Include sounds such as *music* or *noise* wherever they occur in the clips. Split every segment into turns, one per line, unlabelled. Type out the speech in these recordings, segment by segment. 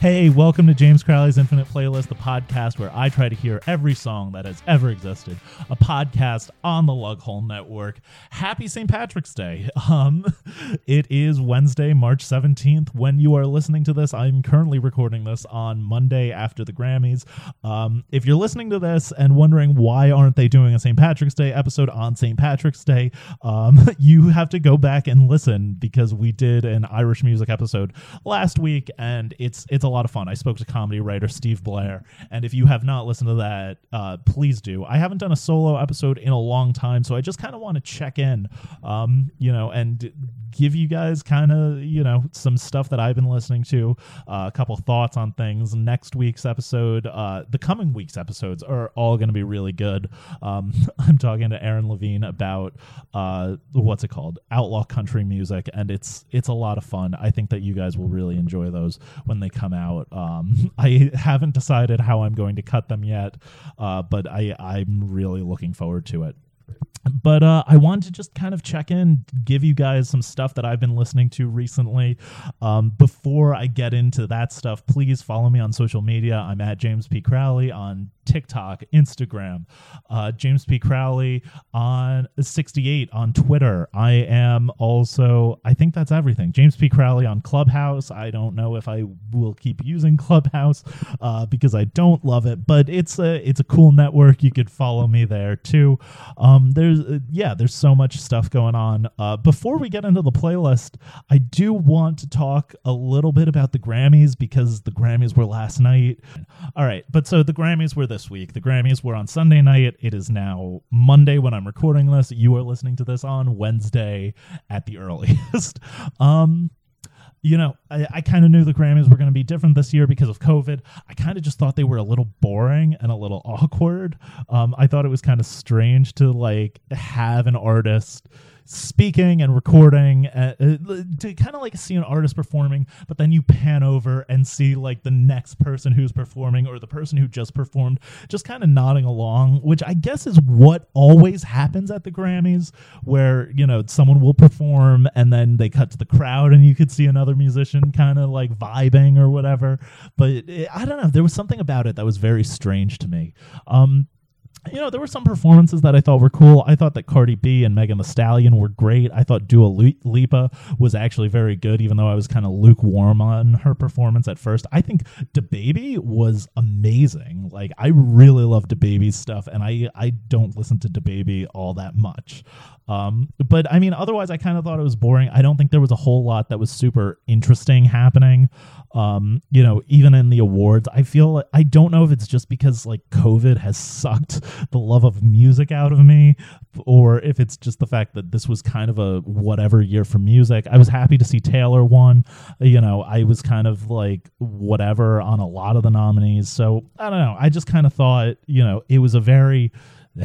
Hey, welcome to James Crowley's Infinite Playlist, the podcast where I try to hear every song that has ever existed. A podcast on the Lughole Network. Happy St. Patrick's Day. *laughs* Um, it is Wednesday, March 17th. When you are listening to this, I'm currently recording this on Monday after the Grammys. Um, if you're listening to this and wondering why aren't they doing a St. Patrick's Day episode on St. Patrick's Day, um, *laughs* you have to go back and listen because we did an Irish music episode last week and it's it's a lot of fun. I spoke to comedy writer Steve Blair, and if you have not listened to that, uh, please do. I haven't done a solo episode in a long time, so I just kind of want to check in, um, you know, and give you guys kind of you know some stuff that I've been listening to, uh, a couple thoughts on things. Next week's episode, uh, the coming week's episodes are all going to be really good. Um, *laughs* I'm talking to Aaron Levine about uh, what's it called, outlaw country music, and it's it's a lot of fun. I think that you guys will really enjoy those when they come out. Um, *laughs* I haven't decided how I'm going to cut them yet, uh, but I I'm really looking forward to it but uh, I wanted to just kind of check in, give you guys some stuff that I've been listening to recently. Um, before I get into that stuff, please follow me on social media. I'm at James P. Crowley on TikTok, Instagram, uh, James P. Crowley on 68 on Twitter. I am also, I think that's everything. James P. Crowley on Clubhouse. I don't know if I will keep using *laughs* Clubhouse uh, because I don't love it, but it's a it's a cool network. You could follow me there too. Um, there's uh, yeah, there's so much stuff going on. Uh, before we get into the playlist, I do want to talk a little bit about the Grammys because the Grammys were last night. All right, but so the Grammys were this week. The Grammys were on Sunday night. It is now Monday when I'm recording this. You are listening to this on Wednesday at the earliest. *laughs* um, you know, I, I kind of knew the Grammys were going to be different this year because of COVID. I kind of just thought they were a little boring and a little *laughs* awkward. Um, I thought it was kind of strange to like have an artist speaking and recording uh, uh, to kind of like see an artist performing but then you pan over and see like the next person who's performing or the person who just performed just kind of nodding along which i guess is what always happens at the grammys where you know someone will perform and then they cut to the crowd and you could see another musician kind of like vibing or whatever but it, i don't know there was something about it that was very strange to me. Um you know, there were some performances that I thought were cool. I thought that Cardi B and Megan Thee Stallion were great. I thought Dua Lipa was actually very good, even though I was kind of lukewarm on her performance at first. I think DaBaby was amazing. Like, I really love DaBaby's stuff, and I I don't listen to DaBaby all that much. Um, but I mean, otherwise, I kind of thought it was boring. I don't think there was a whole lot that was super interesting happening. Um, you know, even in the awards, I feel I don't know if it's just because like COVID has sucked the love of music out of me, or if it's just the fact that this was kind of a whatever year for music. I was happy to see Taylor won. You know, I was kind of like whatever on a lot of the nominees. So I don't know. I just kind of thought, you know, it was a very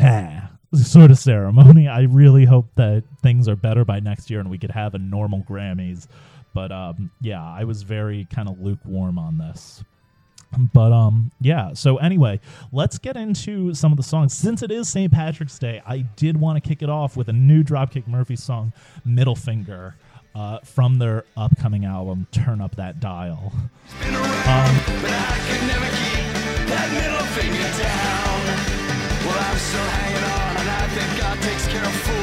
ah, sort of ceremony. I really hope that things are better by next year and we could have a normal Grammys. But um, yeah, I was very kind of lukewarm on this. But um yeah, so anyway, let's get into some of the songs. Since it is St. Patrick's Day, I did want to kick it off with a new Dropkick Murphy song, Middle Finger. Uh, from their upcoming album, Turn Up That Dial. Um, takes care of fools.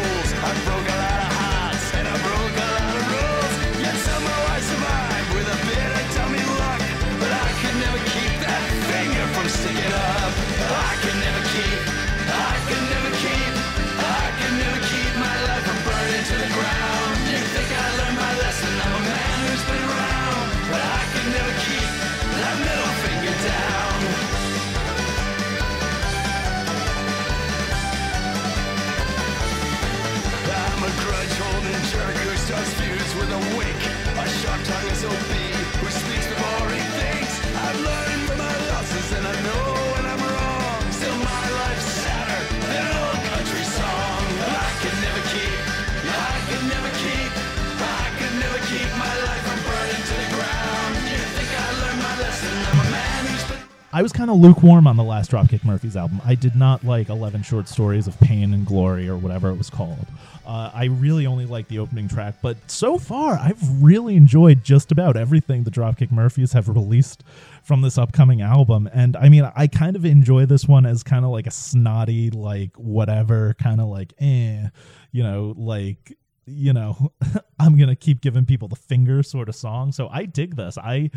I was kind of lukewarm on the last Dropkick Murphys album. I did not like 11 short stories of pain and glory or whatever it was called. Uh, I really only like the opening track, but so far I've really enjoyed just about everything the Dropkick Murphys have released from this upcoming album. And I mean, I kind of enjoy this one as kind of like a snotty, like whatever, kind of like eh, you know, like you know *laughs* i'm gonna keep giving people the finger sort of song so i dig this i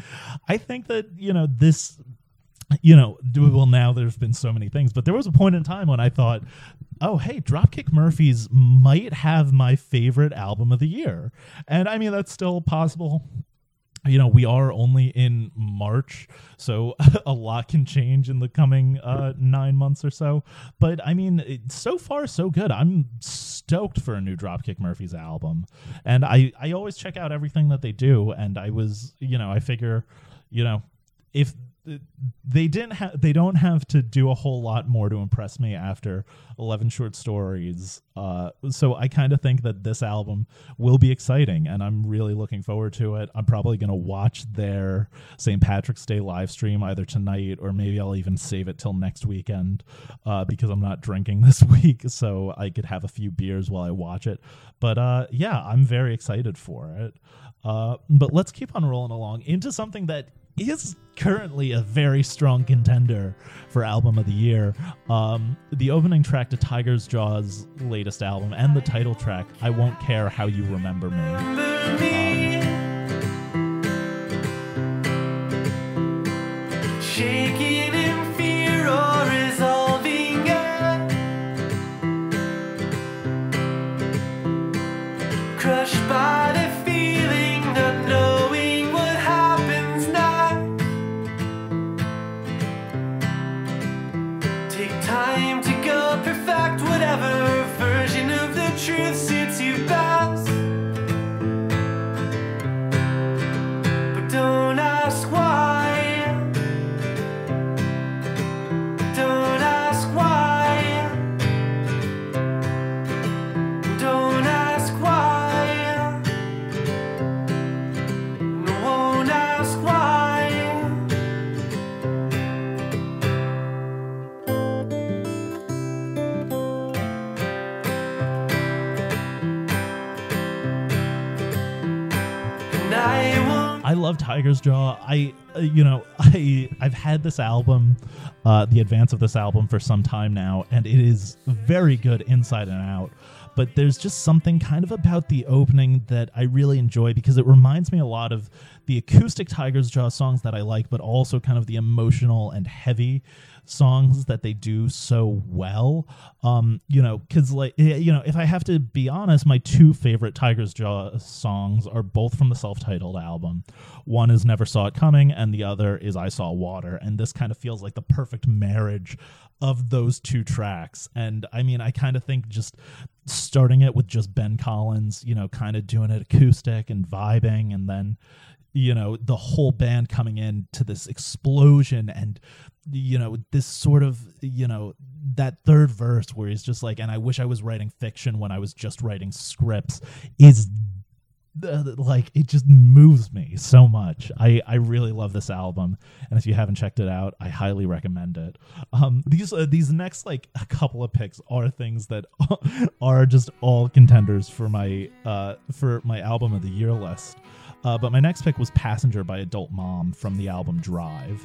i think that you know this you know well now there's been so many things but there was a point in time when i thought oh hey dropkick murphys might have my favorite album of the year. And i mean that's still possible. You know we are only in march so *laughs* a lot can change in the coming uh, nine months or so. But i mean so far so good. I'm stoked for a new dropkick murphys album. And i i always check out everything that they do. And i was you know i figure you know if they didn't have they don't have to do a whole lot more to impress me after 11 short stories. Uh, so i kind of think that this album will be exciting and i'm really looking forward to it. I'm probably going to watch their st patrick's day live stream either tonight or maybe i'll even save it till next weekend uh, because i'm not drinking *laughs* this week so i could have a few beers while i watch it. But uh, yeah i'm very excited for it. Uh, but let's keep on rolling along into something that is currently a very strong contender for album of the year. Um, the opening track to Tigers Jaw's latest album and the title track, I Won't Care How You Remember Me. Um, take time to go perfect whatever version of the truth suits you best. Love Tigers Jaw. I, uh, you know, *laughs* I I've had this album, uh, the advance of this album for some time now, and it is very good inside and out. But there's just something kind of about the opening that I really enjoy because it reminds me a lot of the acoustic Tigers Jaw songs that I like, but also kind of the emotional and heavy songs that they do so well. Um, you know, because like you know, if I have to be honest, my two favorite Tigers Jaw songs are both from the self-titled album. One is Never Saw It Coming, and the other is I Saw Water. And this kind of feels like the perfect marriage of those two tracks. And I mean, I kind of think just starting it with just Ben Collins, you know, kind of doing it acoustic and vibing, and then you know the whole band coming in to this explosion and you know this sort of you know that third verse where he's just like and i wish i was writing fiction when i was just writing scripts is like it just moves me so much. I i really love this album and if you haven't checked it out i highly recommend it. Um these uh, these next like a couple of picks are things that *laughs* are just all contenders for my uh for my album of the year list. Uh, but my next pick was Passenger by Adult Mom from the album Drive.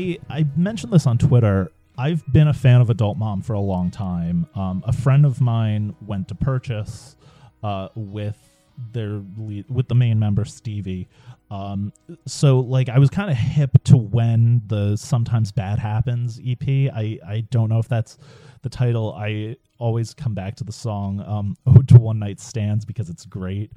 I I mentioned this on Twitter. I've been a fan of Adult Mom for a long time. Um, a friend of mine went to Purchase uh, with their lead, with the main member Stevie. Um, so like I was kind of hip to when the sometimes bad happens EP. I I don't know if that's the title. I always come back to the song um, *laughs* "Ode to One Night Stands" because it's great.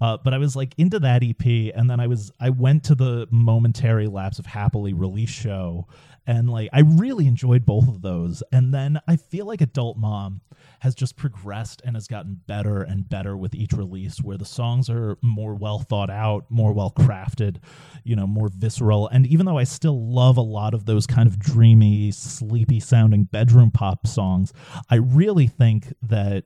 Uh, but I was like into that EP, and then I was I went to the momentary lapse of happily release show, and like I really enjoyed both of those. And then I feel like Adult Mom has just progressed and has gotten better and better with each release, where the songs are more well thought out, more well crafted, you know, more visceral. And even though I still love a lot of those kind of dreamy, sleepy sounding bedroom pop songs, I really think that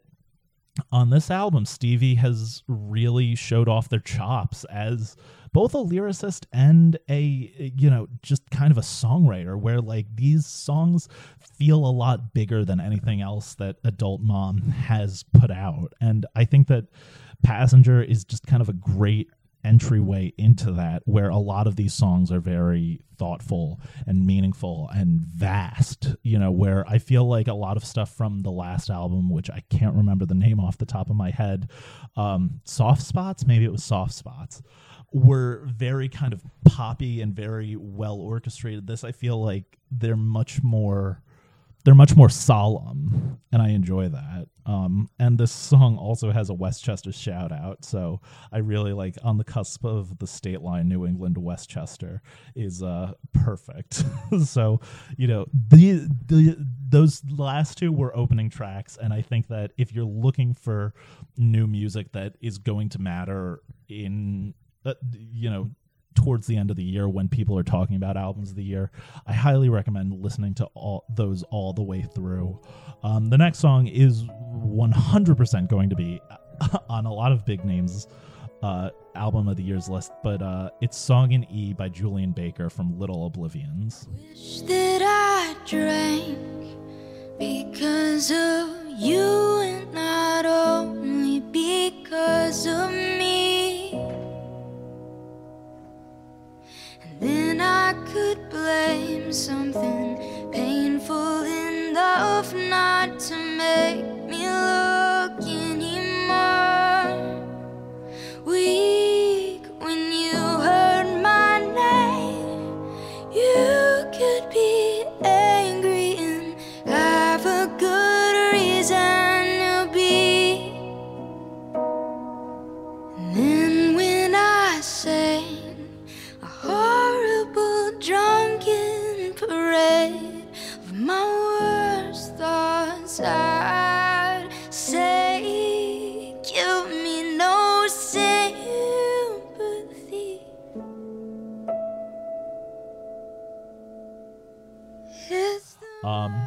on this album, Stevie has really showed off their chops as both a lyricist and a you know just kind of a songwriter where like these songs feel a lot bigger than anything else that adult mom has put out. And i think that passenger is just kind of a great entryway into that where a lot of these songs are very thoughtful and meaningful and vast you know where i feel like a lot of stuff from the last album which i can't remember the name off the top of my head um soft spots maybe it was soft spots were very kind of poppy and very well orchestrated. This I feel like they're much more they're much more solemn and I enjoy that. Um, and this song also has a Westchester shout out, so I really like on the cusp of the state line New England Westchester is uh perfect. *laughs* so, you know, the, the those last two were opening tracks and I think that if you're looking for new music that is going to matter in uh, you know towards the end of the year when people are talking about albums of the year i highly recommend listening to all those all the way through um, the next song is 100% going to be *laughs* on a lot of big names uh, album of the year's list but uh, it's song in e by Julien Baker from little oblivions
Wish that I drank because of you and not only because of me. Could blame something painful enough not to make I'd say, Give me no sympathy.
Um,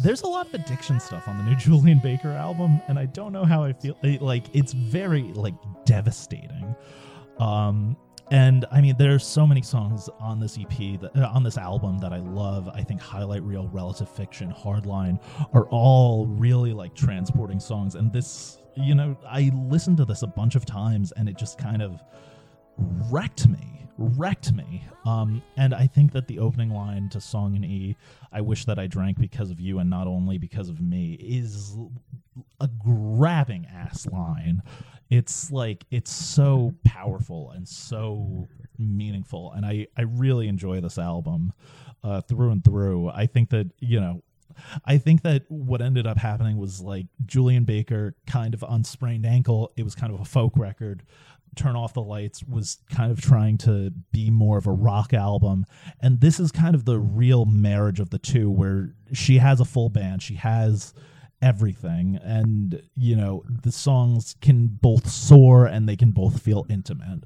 there's a lot of addiction stuff on the new *laughs* Julien Baker album, and I don't know how I feel. it- Like it's very like devastating. Um, and I mean, there's so many songs on this EP that uh, on this album that I love. I think Highlight Reel, Relative Fiction, Hardline are all really like transporting songs. And this, you know, I listened to this a bunch of times, and it just kind of wrecked me wrecked me um and i think that the opening line to song in e i wish that i drank because of you and not only because of me is a grabbing ass line it's like it's so powerful and so meaningful and i i really enjoy this album uh through and through i think that you know I think that what ended up happening was like Julien Baker kind of on sprained ankle. It was kind of a folk record. Turn Off the Lights was kind of trying to be more of a rock album. And this is kind of the real marriage of the two, where she has a full band, she has everything. And, you know, the songs can both soar and they can both feel intimate.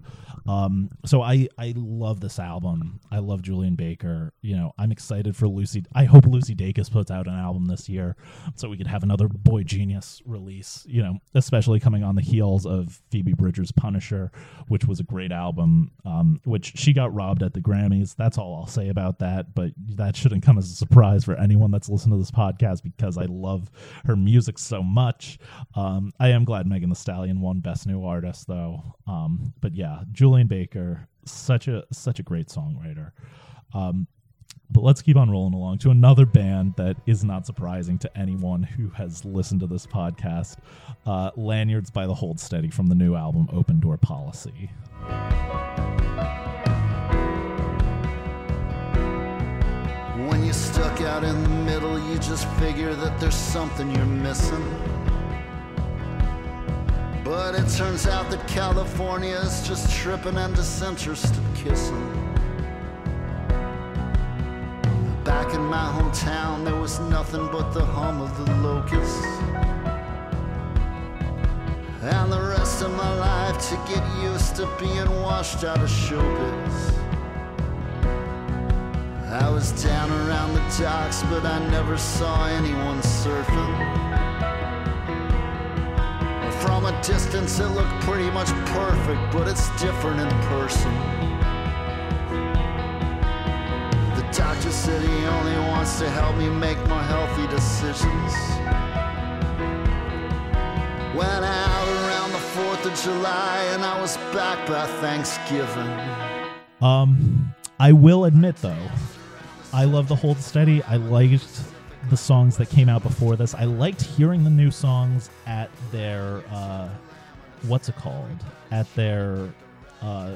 Um, so I, I love this album. I love Julien Baker. You know, I'm excited for Lucy. I hope Lucy Dacus puts out an album this year so we could have another boygenius release, you know, especially coming on the heels of Phoebe Bridgers' Punisher, which was a great album, um, which she got robbed at the Grammys. That's all I'll say about that. But that shouldn't come as a surprise for anyone that's listened to this podcast because I love her music so much. Um, I am glad Megan Thee Stallion won Best New Artist, though. Um, but yeah, Julien Baker, such a such a great songwriter. Um, But let's keep on rolling along to another band that is not surprising to anyone who has listened to this podcast uh, Lanyards by the Hold Steady from the new album Open Door Policy.
Stuck out in the middle, you just figure that there's something you're missing. But it turns out that California is just tripping and disinterested kissing. Back in my hometown, there was nothing but the hum of the locusts. And the rest of my life to get used to being washed out of showbiz. I was down around the docks, but I never saw anyone surfing. From a distance, it looked pretty much perfect, but it's different in person. The doctor said he only wants to help me make more healthy decisions. Went out around the 4th of July, and I was back by Thanksgiving.
Um, I will admit though, I love the Hold Steady. I liked the songs that came out before this. I liked hearing the new songs at their uh, what's it called? At their uh,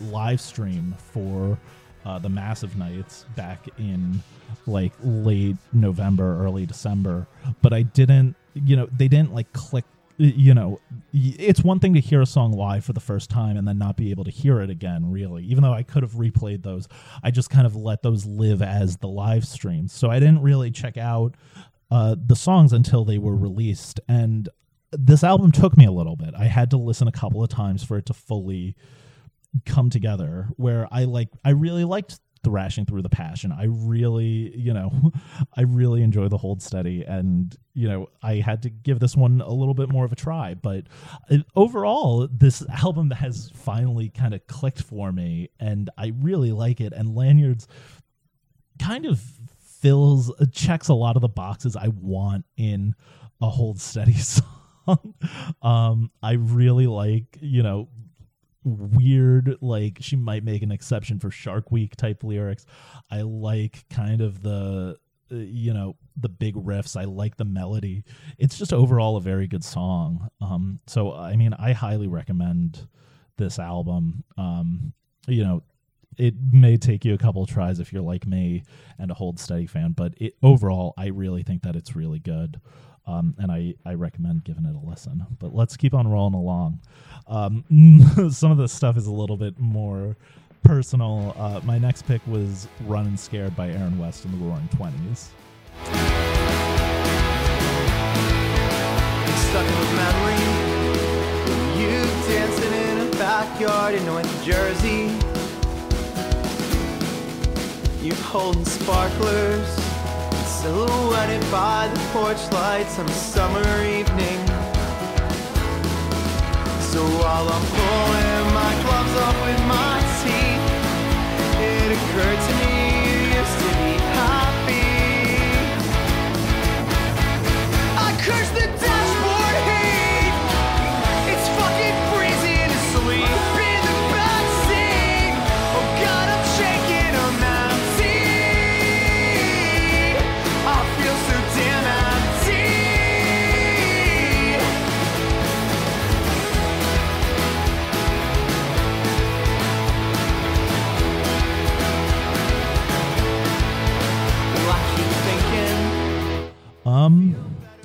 live stream for uh, the Massive Nights back in like late November, early December. But I didn't, you know, they didn't like click you know, it's one thing to hear a song live for the first time and then not be able to hear it again, really. Even though I could have replayed those, I just kind of let those live as the live streams. So I didn't really check out uh, the songs until they were released. And this album took me a little bit. I had to listen a couple of times for it to fully come together where I like I really liked thrashing through the passion. I really, you know, *laughs* I really enjoy the hold steady and, you know, I had to give this one a little bit more of a try, but overall this *laughs* album has finally kind of clicked for me and I really like it and Lanyards kind of fills checks a lot of the boxes I want in a hold steady *laughs* song. um I really like, you know, weird like she might make an exception for shark week type lyrics. I like kind of the uh, you know the big riffs. I like the melody. It's just overall a very good song. Um so i mean i highly recommend this album. Um you know it may take you a couple tries if you're like me and a hold steady fan but it overall i really think that it's really good um, and I, I recommend giving it a listen. But let's keep on rolling along. Um, *laughs* some of the stuff is a little bit more personal. Uh, my next pick was Running Scared by Aaron West in the Roaring Twenties.
stuck in memory. You dancing in a backyard in North Jersey. You holding sparklers, silhouetted by the porch lights on a summer evening. So while I'm pulling my gloves off with my teeth, it occurred to me
Um,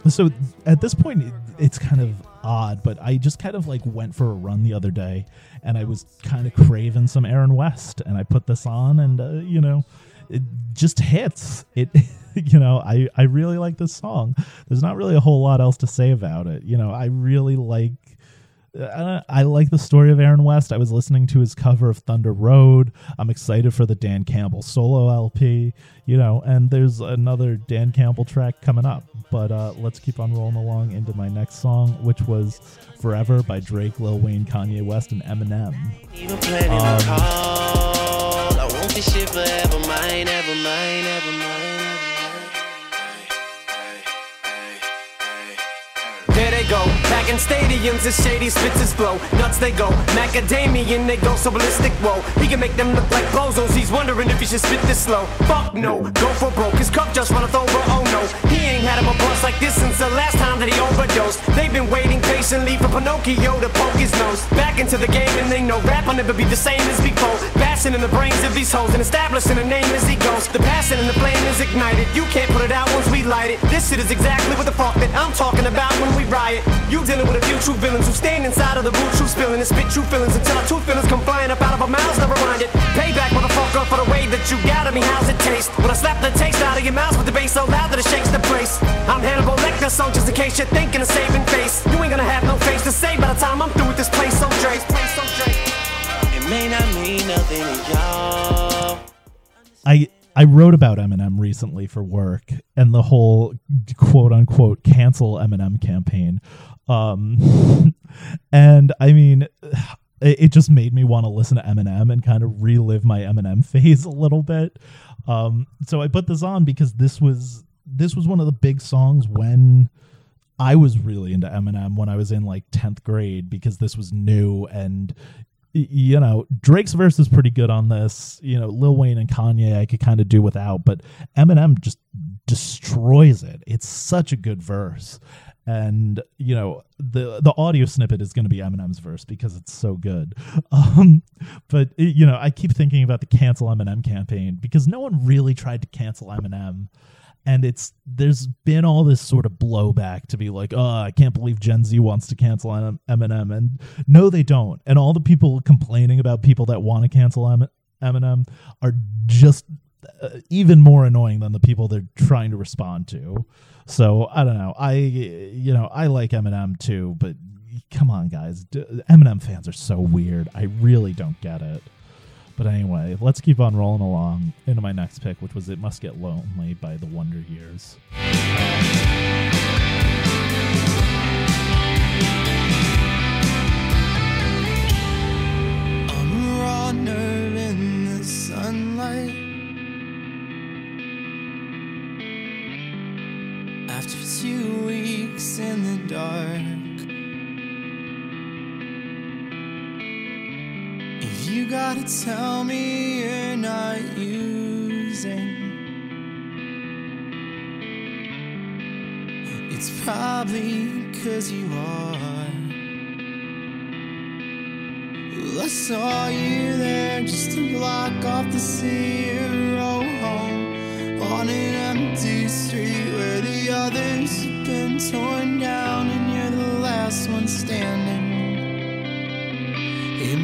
so at this point, it, it's kind of odd, but I just kind of like went for a run the other day, and I was kind of craving some Aaron West, and I put this on, and uh, you know, it just hits. It, *laughs* you know, I I really like this song. There's not really a whole lot else to say about it. You know, I really like. Uh, I like the story of Aaron West. I was listening to his cover of Thunder Road. I'm excited for the Dan Campbell solo LP, you know, and there's another Dan Campbell track coming up. But uh, let's keep on rolling along into my next song, which was Forever by Drake, Lil Wayne, Kanye West, and Eminem. Um,
in stadiums as shady spits his flow. Nuts they go, macadamian they go so ballistic. Whoa, he can make them look like bozos. He's wondering if he should spit this slow. Fuck no, go for broke. His cup just runneth over. Oh no, he ain't had him a bust like this since the last time that he overdosed. They've been waiting patiently for Pinocchio to poke his nose back into the game, and they know rap will never be the same as before. Bashing in the brains of these hoes and establishing a name as he goes. The passion and the flame is ignited. You can't put it out once we light it. This shit is exactly what the fuck that I'm talking about when we riot. You dealing with a few true villains who stand inside of the root, true spilling and spit true feelings until our true feelings come flying up out of our mouths. Never mind it. Payback, motherfucker, for the way that you got at me. How's it taste? When I slap the taste out of your mouth with the bass so loud that it shakes the place. I'm Hannibal Lecter, so just in case you're thinking of saving face, you ain't gonna have no face to say by the time I'm through with this place. So Dre.
It may not mean.
I I wrote about Eminem recently for work and the whole quote unquote cancel Eminem campaign. Um *laughs* and I mean it, it just made me want to listen to Eminem and kind of relive my Eminem *laughs* phase a little bit. Um so I put this on because this was this was one of the big songs when I was really into Eminem when I was in like 10th grade because this was new and you know, Drake's verse is pretty good on this. You know, Lil Wayne and Kanye I could kind of do without, but Eminem just destroys it. It's such a good verse. And you know the the audio snippet is going to be Eminem's verse because it's so good. *laughs* Um, but it- you know I keep thinking about the cancel Eminem campaign because no one really tried to cancel Eminem and it's there's been all this sort of blowback to be like, oh, I can't believe Gen Z wants to cancel Em- Eminem, and no, they don't. And all the people complaining about people that want to cancel Em- Eminem are just uh, even more annoying than the people they're trying to respond to. So I don't know. I you know I like Eminem too, but come on, guys, Eminem fans are so weird. I really don't get it. But anyway, let's keep on rolling along into my next pick, which was It Must Get Lonely by the Wonder Years.
After two weeks in the dark, you gotta tell me you're not using, it's probably cause you are. Well, I saw you there just to block off the zero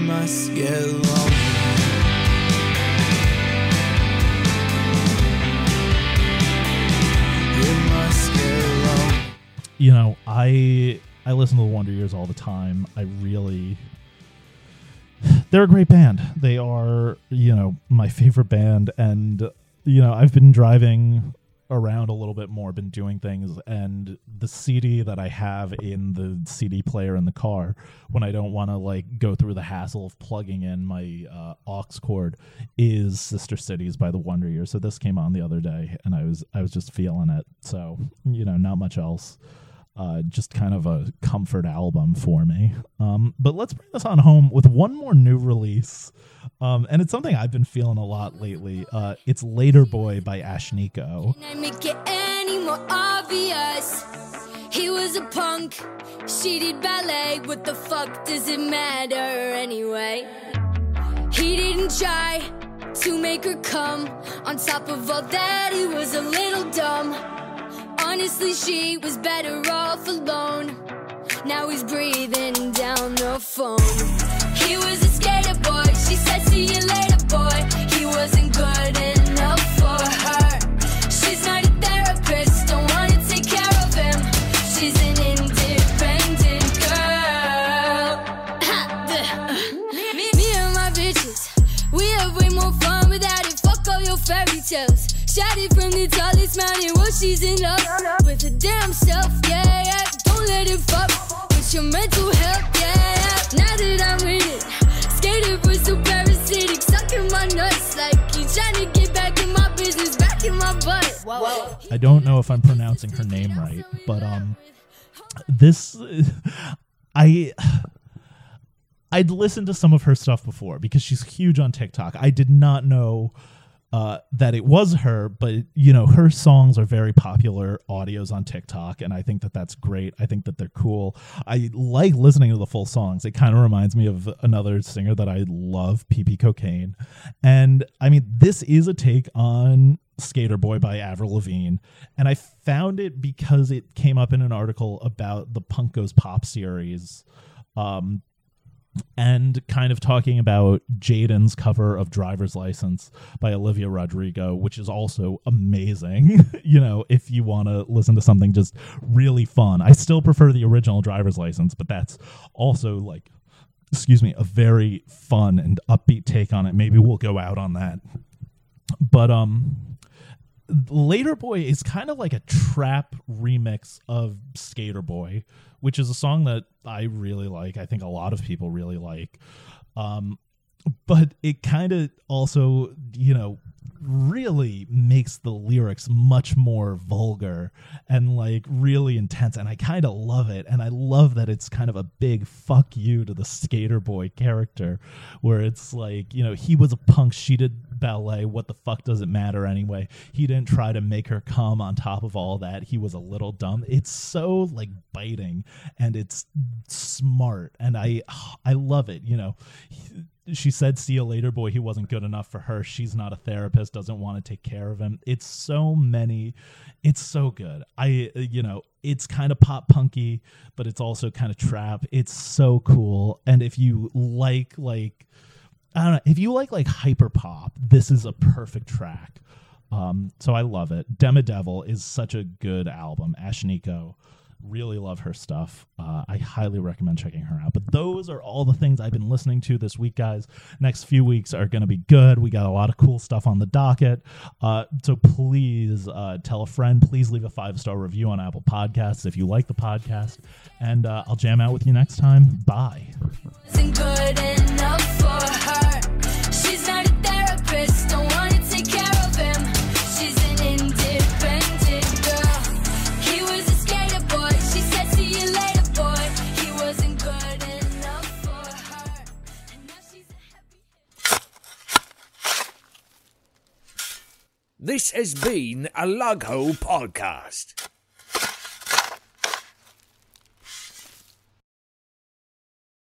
must get
you know, I I listen to the Wonder Years all the time. I really they're a great band. They are, you know, my favorite band and you know, I've been driving around a little bit more, been doing things and the CD that I have in the CD player in the car when I don't want to like go through the hassle of plugging in my uh, aux cord is Sister Cities by the Wonder Years. So this came on the other day and I was I was just feeling it. So, you know, not much else uh, just kind of a comfort album for me. Um, but let's bring this on home with one more new release. Um, and it's something I've been feeling a lot lately. Uh, it's L8r Boi by
more obvious. He was a punk. She did ballet. What the fuck does it matter anyway? He didn't try to make her come. On top of all that, he was a little dumb. Honestly, she was better off alone. Now he's breathing down the phone. He was a skater boy. She said, See you later,
if I'm pronouncing her name right, but um, this I I'd listened to some of her stuff before because she's huge on TikTok. I did not know uh, that it was her, but you know, her songs are very popular audios on TikTok, and I think that that's great. I think that they're cool. I like listening to the full songs. It kind of reminds me of another singer that I love, PP Cocaine. And I mean, this is a take on Sk8er Boi by Avril Lavigne, and I found it because it came up in an article about the Punk Goes Pop series. Um, and kind of talking about Jaden's cover of Driver's License by Olivia Rodrigo, which is also amazing. *laughs* you know, if you want to listen to something just really fun, I still prefer the original Driver's License, but that's also like, excuse me, a very fun and upbeat take on it. Maybe we'll go out on that. But, um, L8r Boi is kind of like a trap remix of Sk8er Boi, which is a song that I really like. I think a lot of people really like. Um, but it kind of also, you know, really makes the lyrics much more vulgar and like really intense and I kind of love it and I love that it's kind of a big fuck you to the skater boy character where it's like you know he was a punk she did ballet what the fuck does it matter anyway? He didn't try to make her come on top of all that he was a little dumb. It's so like biting and it's smart and I I love it you know she said see you later boy. He wasn't good enough for her. She's not a therapist doesn't want to take care of him. It's so many it's so good. I you know it's kind of pop punky but it's also kind of trap. It's so cool. And if you like like i don't know if you like like hyper pop this is a perfect track. Um so i love it. Demidevil is such a good album. Ashnikko Really love her stuff. Uh, I highly recommend checking her out. But those are all the things I've been listening to this week, guys. Next few weeks are going to be good. We got a lot of cool stuff on the docket. Uh, so please uh, tell a friend. Please leave a five star review on Apple Podcasts if you like the podcast. And uh, I'll jam out with you next time. Bye.
This has been a Lughole podcast.